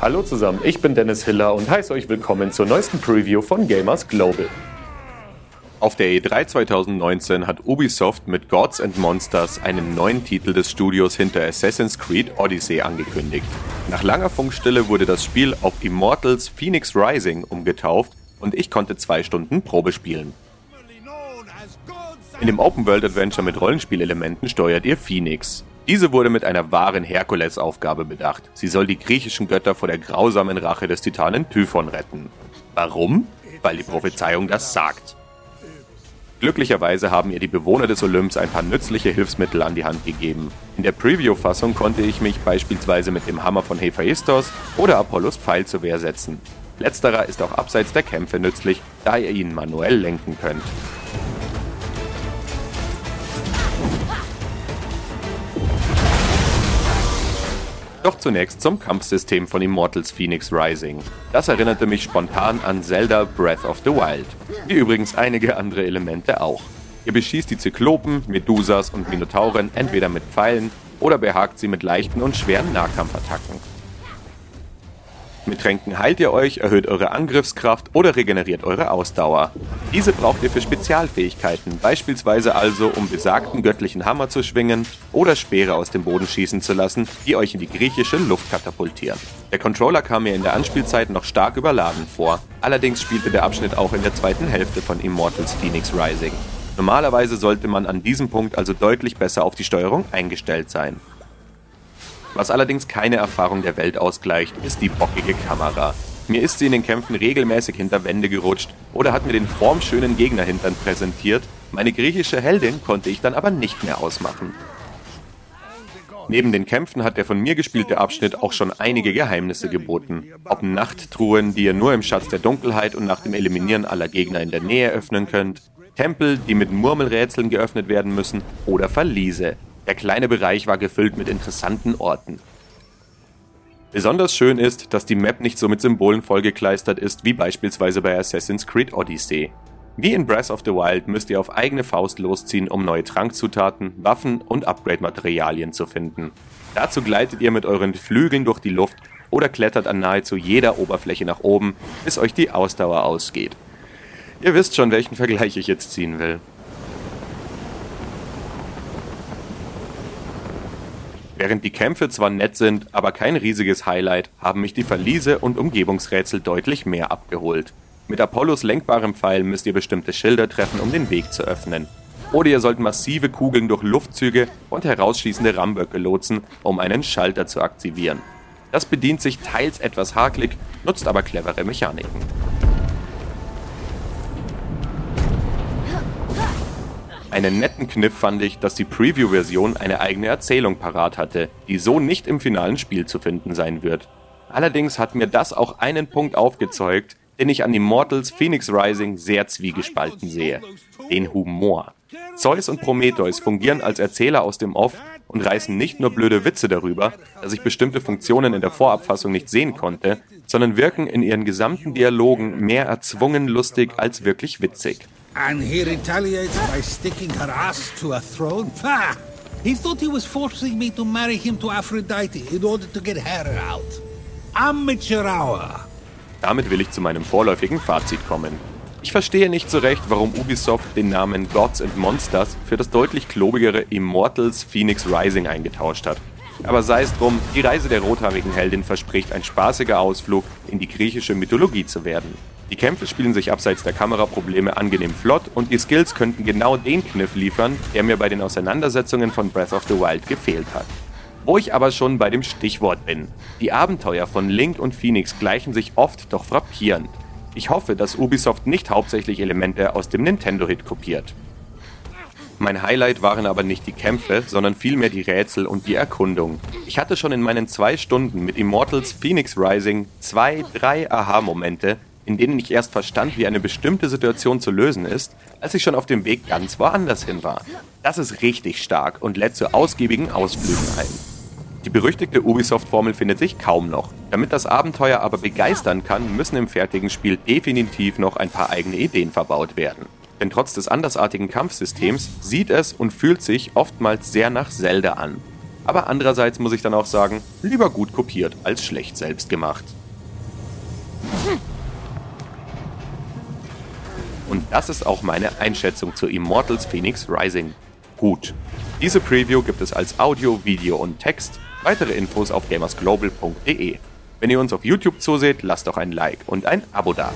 Hallo zusammen, ich bin Dennis Hiller und heiße euch willkommen zur neuesten Preview von Gamers Global. Auf der E3 2019 hat Ubisoft mit Gods and Monsters einen neuen Titel des Studios hinter Assassin's Creed Odyssey angekündigt. Nach langer Funkstille wurde das Spiel auf Immortals Phoenix Rising umgetauft und ich konnte zwei Stunden Probe spielen. In dem Open-World-Adventure mit Rollenspielelementen steuert ihr Phoenix. Diese wurde mit einer wahren Herkulesaufgabe bedacht. Sie soll die griechischen Götter vor der grausamen Rache des Titanen Typhon retten. Warum? Weil die Prophezeiung das sagt. Glücklicherweise haben ihr die Bewohner des Olymps ein paar nützliche Hilfsmittel an die Hand gegeben. In der Preview-Fassung konnte ich mich beispielsweise mit dem Hammer von Hephaistos oder Apollos Pfeil zur Wehr setzen. Letzterer ist auch abseits der Kämpfe nützlich, da ihr ihn manuell lenken könnt. Doch zunächst zum Kampfsystem von Immortals Phoenix Rising. Das erinnerte mich spontan an Zelda Breath of the Wild, wie übrigens einige andere Elemente auch. Ihr beschießt die Zyklopen, Medusas und Minotauren entweder mit Pfeilen oder behagt sie mit leichten und schweren Nahkampfattacken. Mit Tränken heilt ihr euch, erhöht eure Angriffskraft oder regeneriert eure Ausdauer. Diese braucht ihr für Spezialfähigkeiten, beispielsweise also um besagten göttlichen Hammer zu schwingen oder Speere aus dem Boden schießen zu lassen, die euch in die griechische Luft katapultieren. Der Controller kam mir in der Anspielzeit noch stark überladen vor, allerdings spielte der Abschnitt auch in der zweiten Hälfte von Immortals Phoenix Rising. Normalerweise sollte man an diesem Punkt also deutlich besser auf die Steuerung eingestellt sein. Was allerdings keine Erfahrung der Welt ausgleicht, ist die bockige Kamera. Mir ist sie in den Kämpfen regelmäßig hinter Wände gerutscht oder hat mir den formschönen Gegnerhintern präsentiert. Meine griechische Heldin konnte ich dann aber nicht mehr ausmachen. Neben den Kämpfen hat der von mir gespielte Abschnitt auch schon einige Geheimnisse geboten. Ob Nachttruhen, die ihr nur im Schatz der Dunkelheit und nach dem Eliminieren aller Gegner in der Nähe öffnen könnt, Tempel, die mit Murmelrätseln geöffnet werden müssen, oder Verliese, der kleine Bereich war gefüllt mit interessanten Orten. Besonders schön ist, dass die Map nicht so mit Symbolen vollgekleistert ist wie beispielsweise bei Assassin's Creed Odyssey. Wie in Breath of the Wild müsst ihr auf eigene Faust losziehen, um neue Trankzutaten, Waffen und Upgrade-Materialien zu finden. Dazu gleitet ihr mit euren Flügeln durch die Luft oder klettert an nahezu jeder Oberfläche nach oben, bis euch die Ausdauer ausgeht. Ihr wisst schon, welchen Vergleich ich jetzt ziehen will. Während die Kämpfe zwar nett sind, aber kein riesiges Highlight, haben mich die Verliese und Umgebungsrätsel deutlich mehr abgeholt. Mit Apollos lenkbarem Pfeil müsst ihr bestimmte Schilder treffen, um den Weg zu öffnen. Oder ihr sollt massive Kugeln durch Luftzüge und herausschießende Ramböcke lotsen, um einen Schalter zu aktivieren. Das bedient sich teils etwas hakelig, nutzt aber clevere Mechaniken. Einen netten Kniff fand ich, dass die Preview-Version eine eigene Erzählung parat hatte, die so nicht im finalen Spiel zu finden sein wird. Allerdings hat mir das auch einen Punkt aufgezeugt, den ich an Immortals Phoenix Rising sehr zwiegespalten sehe. Den Humor. Zeus und Prometheus fungieren als Erzähler aus dem Off und reißen nicht nur blöde Witze darüber, dass ich bestimmte Funktionen in der Vorabfassung nicht sehen konnte, sondern wirken in ihren gesamten Dialogen mehr erzwungen lustig als wirklich witzig. And he retaliates by sticking her ass to a throne? Ha! He thought he was forcing me to marry him to Aphrodite in order to get her out. Amateur hour. Damit will ich zu meinem vorläufigen Fazit kommen. Ich verstehe nicht so recht, warum Ubisoft den Namen Gods and Monsters für das deutlich klobigere Immortals Phoenix Rising eingetauscht hat. Aber sei es drum, die Reise der rothaarigen Heldin verspricht ein spaßiger Ausflug in die griechische Mythologie zu werden. Die Kämpfe spielen sich abseits der Kameraprobleme angenehm flott und die Skills könnten genau den Kniff liefern, der mir bei den Auseinandersetzungen von Breath of the Wild gefehlt hat. Wo ich aber schon bei dem Stichwort bin. Die Abenteuer von Link und Phoenix gleichen sich oft, doch frappierend. Ich hoffe, dass Ubisoft nicht hauptsächlich Elemente aus dem Nintendo-Hit kopiert. Mein Highlight waren aber nicht die Kämpfe, sondern vielmehr die Rätsel und die Erkundung. Ich hatte schon in meinen zwei Stunden mit Immortals Phoenix Rising zwei, drei Aha-Momente, in denen ich erst verstand, wie eine bestimmte Situation zu lösen ist, als ich schon auf dem Weg ganz woanders hin war. Das ist richtig stark und lädt zu ausgiebigen Ausflügen ein. Die berüchtigte Ubisoft-Formel findet sich kaum noch. Damit das Abenteuer aber begeistern kann, müssen im fertigen Spiel definitiv noch ein paar eigene Ideen verbaut werden. Denn trotz des andersartigen Kampfsystems sieht es und fühlt sich oftmals sehr nach Zelda an. Aber andererseits muss ich dann auch sagen, lieber gut kopiert als schlecht selbst gemacht. Das ist auch meine Einschätzung zu Immortals Phoenix Rising. Gut. Diese Preview gibt es als Audio, Video und Text. Weitere Infos auf gamersglobal.de. Wenn ihr uns auf YouTube zuseht, lasst doch ein Like und ein Abo da.